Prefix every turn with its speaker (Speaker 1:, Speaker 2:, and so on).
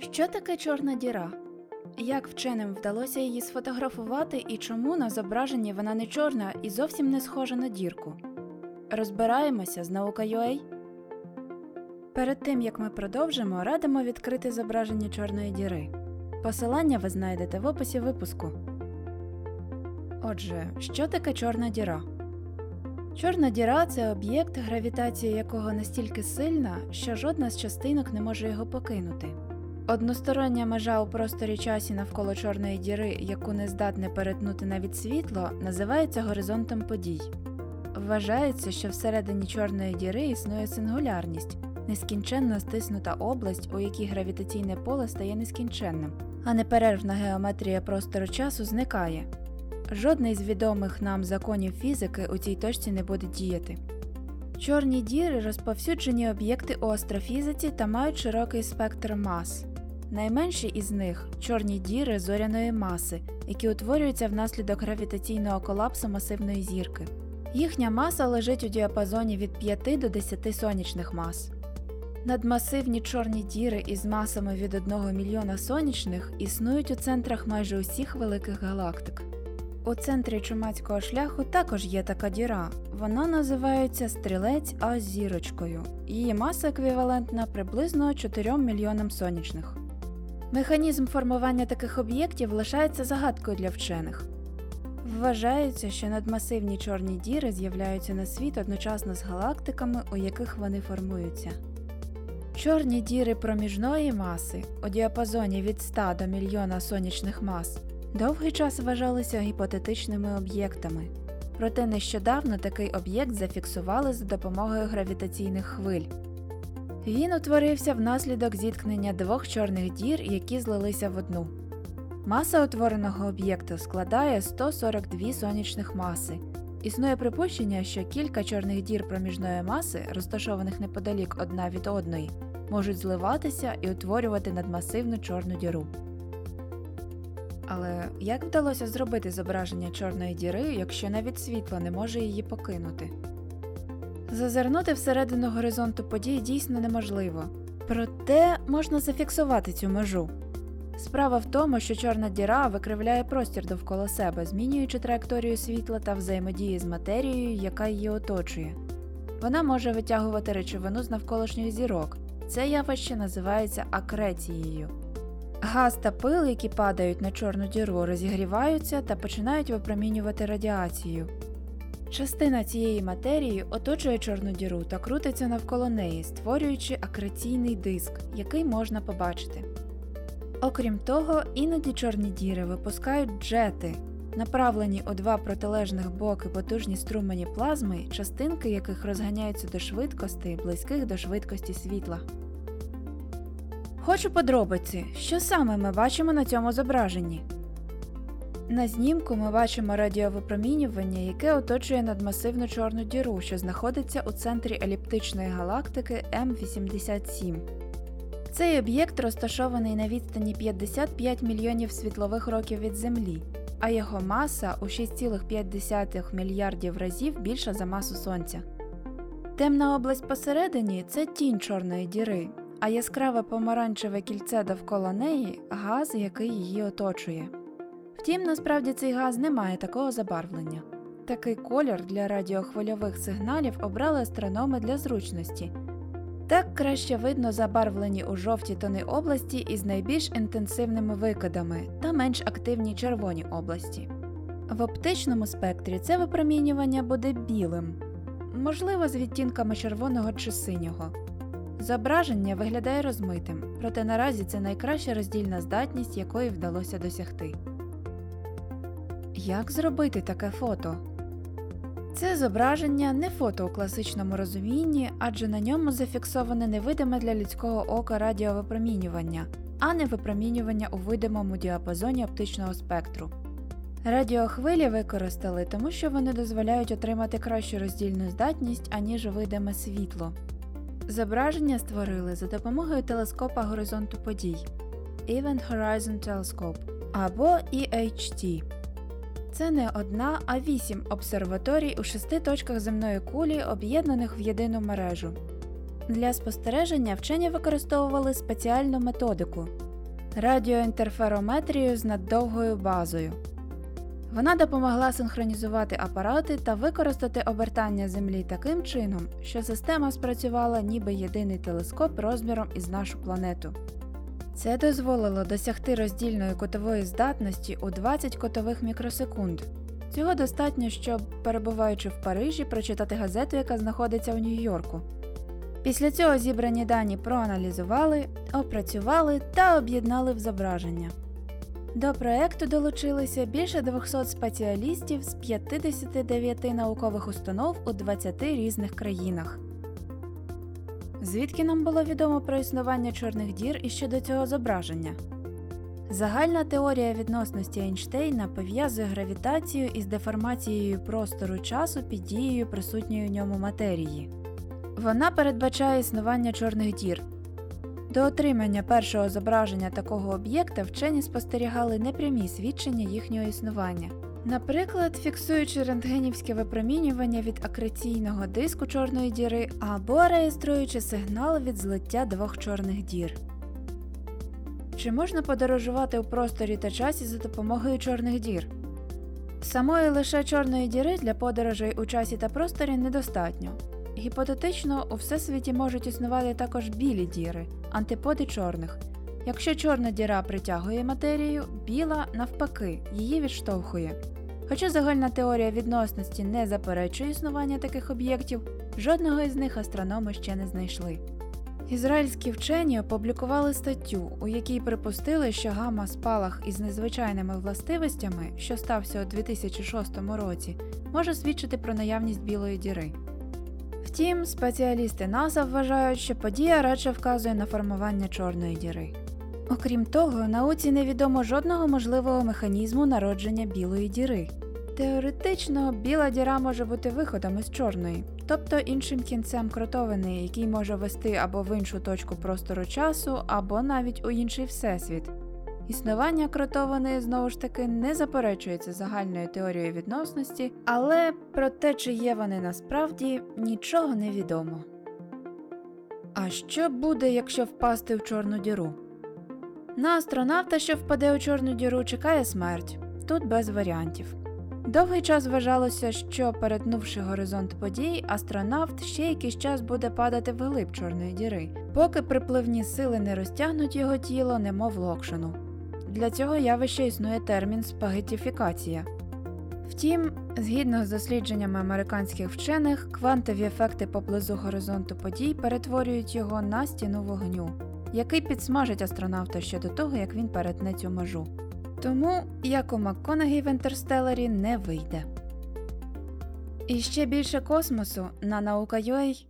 Speaker 1: Що таке чорна діра? Як вченим вдалося її сфотографувати і чому на зображенні вона не чорна і зовсім не схожа на дірку? Розбираємося з наука.ua? Перед тим як ми продовжимо, радимо відкрити зображення чорної діри. Посилання ви знайдете в описі випуску. Отже, що таке чорна діра? Чорна діра це об'єкт, гравітація якого настільки сильна, що жодна з частинок не може його покинути. Одностороння межа у просторі часі навколо чорної діри, яку не здатне перетнути навіть світло, називається горизонтом подій. Вважається, що всередині чорної діри існує сингулярність, нескінченно стиснута область, у якій гравітаційне поле стає нескінченним, а неперервна геометрія простору часу зникає. Жодний з відомих нам законів фізики у цій точці не буде діяти. Чорні діри розповсюджені об'єкти у астрофізиці та мають широкий спектр мас. Найменші із них чорні діри зоряної маси, які утворюються внаслідок гравітаційного колапсу масивної зірки. Їхня маса лежить у діапазоні від 5 до 10 сонячних мас. Надмасивні чорні діри із масами від 1 мільйона сонячних існують у центрах майже усіх великих галактик. У центрі чумацького шляху також є така діра. Вона називається стрілець А зірочкою. Її маса еквівалентна приблизно 4 мільйонам сонячних. Механізм формування таких об'єктів лишається загадкою для вчених. Вважається, що надмасивні чорні діри з'являються на світ одночасно з галактиками, у яких вони формуються. Чорні діри проміжної маси у діапазоні від 100 до мільйона сонячних мас довгий час вважалися гіпотетичними об'єктами. Проте нещодавно такий об'єкт зафіксували за допомогою гравітаційних хвиль. Він утворився внаслідок зіткнення двох чорних дір, які злилися в одну. Маса утвореного об'єкту складає 142 сонячних маси. Існує припущення, що кілька чорних дір проміжної маси, розташованих неподалік одна від одної, можуть зливатися і утворювати надмасивну чорну діру. Але як вдалося зробити зображення чорної діри, якщо навіть світло не може її покинути? Зазирнути всередину горизонту подій дійсно неможливо, проте можна зафіксувати цю межу. Справа в тому, що чорна діра викривляє простір довкола себе, змінюючи траєкторію світла та взаємодії з матерією, яка її оточує. Вона може витягувати речовину з навколишніх зірок. Це явище називається акрецією. Газ та пил, які падають на чорну діру, розігріваються та починають випромінювати радіацію. Частина цієї матерії оточує чорну діру та крутиться навколо неї, створюючи акреційний диск, який можна побачити. Окрім того, іноді чорні діри випускають джети, направлені у два протилежних боки потужні струмені плазми, частинки яких розганяються до швидкостей, близьких до швидкості світла. Хочу подробиці, що саме ми бачимо на цьому зображенні. На знімку ми бачимо радіовипромінювання, яке оточує надмасивну чорну діру, що знаходиться у центрі еліптичної галактики М87. Цей об'єкт розташований на відстані 55 мільйонів світлових років від Землі, а його маса у 6,5 мільярдів разів більша за масу Сонця. Темна область посередині це тінь чорної діри, а яскраве помаранчеве кільце довкола неї газ, який її оточує. Втім, насправді цей газ не має такого забарвлення. Такий колір для радіохвильових сигналів обрали астрономи для зручності. Так краще видно забарвлені у жовті тони області із найбільш інтенсивними викидами та менш активні червоні області. В оптичному спектрі це випромінювання буде білим, можливо, з відтінками червоного чи синього. Зображення виглядає розмитим, проте наразі це найкраща роздільна здатність, якої вдалося досягти. Як зробити таке фото? Це зображення не фото у класичному розумінні, адже на ньому зафіксоване невидиме для людського ока радіовипромінювання, а не випромінювання у видимому діапазоні оптичного спектру. Радіохвилі використали, тому що вони дозволяють отримати кращу роздільну здатність, аніж видиме світло. Зображення створили за допомогою телескопа горизонту подій Event Horizon Telescope або EHT. Це не одна, а вісім обсерваторій у шести точках земної кулі, об'єднаних в єдину мережу. Для спостереження вчені використовували спеціальну методику радіоінтерферометрію з наддовгою базою. Вона допомогла синхронізувати апарати та використати обертання Землі таким чином, що система спрацювала ніби єдиний телескоп розміром із нашу планету. Це дозволило досягти роздільної кутової здатності у 20 котових мікросекунд. Цього достатньо, щоб, перебуваючи в Парижі, прочитати газету, яка знаходиться у Нью-Йорку. Після цього зібрані дані проаналізували, опрацювали та об'єднали в зображення. До проекту долучилися більше 200 спеціалістів з 59 наукових установ у 20 різних країнах. Звідки нам було відомо про існування чорних дір і щодо цього зображення? Загальна теорія відносності Ейнштейна пов'язує гравітацію із деформацією простору часу під дією присутньої у ньому матерії. Вона передбачає існування чорних дір. До отримання першого зображення такого об'єкта вчені спостерігали непрямі свідчення їхнього існування. Наприклад, фіксуючи рентгенівське випромінювання від акреційного диску чорної діри або реєструючи сигнал від злиття двох чорних дір. Чи можна подорожувати у просторі та часі за допомогою чорних дір? Самої лише чорної діри для подорожей у часі та просторі недостатньо. Гіпотетично, у всесвіті можуть існувати також білі діри, антиподи чорних. Якщо чорна діра притягує матерію, біла, навпаки, її відштовхує. Хоча загальна теорія відносності не заперечує існування таких об'єктів, жодного із них астрономи ще не знайшли. Ізраїльські вчені опублікували статтю, у якій припустили, що гамма спалах із незвичайними властивостями, що стався у 2006 році, може свідчити про наявність білої діри. Втім, спеціалісти НАСА вважають, що подія радше вказує на формування чорної діри. Окрім того, науці невідомо жодного можливого механізму народження білої діри. Теоретично, біла діра може бути виходом із чорної, тобто іншим кінцем кротовини, який може вести або в іншу точку простору часу, або навіть у інший всесвіт. Існування кротовини знову ж таки не заперечується загальною теорією відносності, але про те, чи є вони насправді, нічого не відомо. А що буде, якщо впасти в чорну діру? На астронавта, що впаде у чорну діру, чекає смерть. Тут без варіантів. Довгий час вважалося, що, перетнувши горизонт подій, астронавт ще якийсь час буде падати вглиб чорної діри, поки припливні сили не розтягнуть його тіло, немов локшину. Для цього явища існує термін спагетіфікація. Втім, згідно з дослідженнями американських вчених, квантові ефекти поблизу горизонту подій перетворюють його на стіну вогню, який підсмажить астронавта ще до того, як він перетне цю межу. Тому, як у МакКонахі в інтерстелері не вийде. І ще більше космосу на наука.ua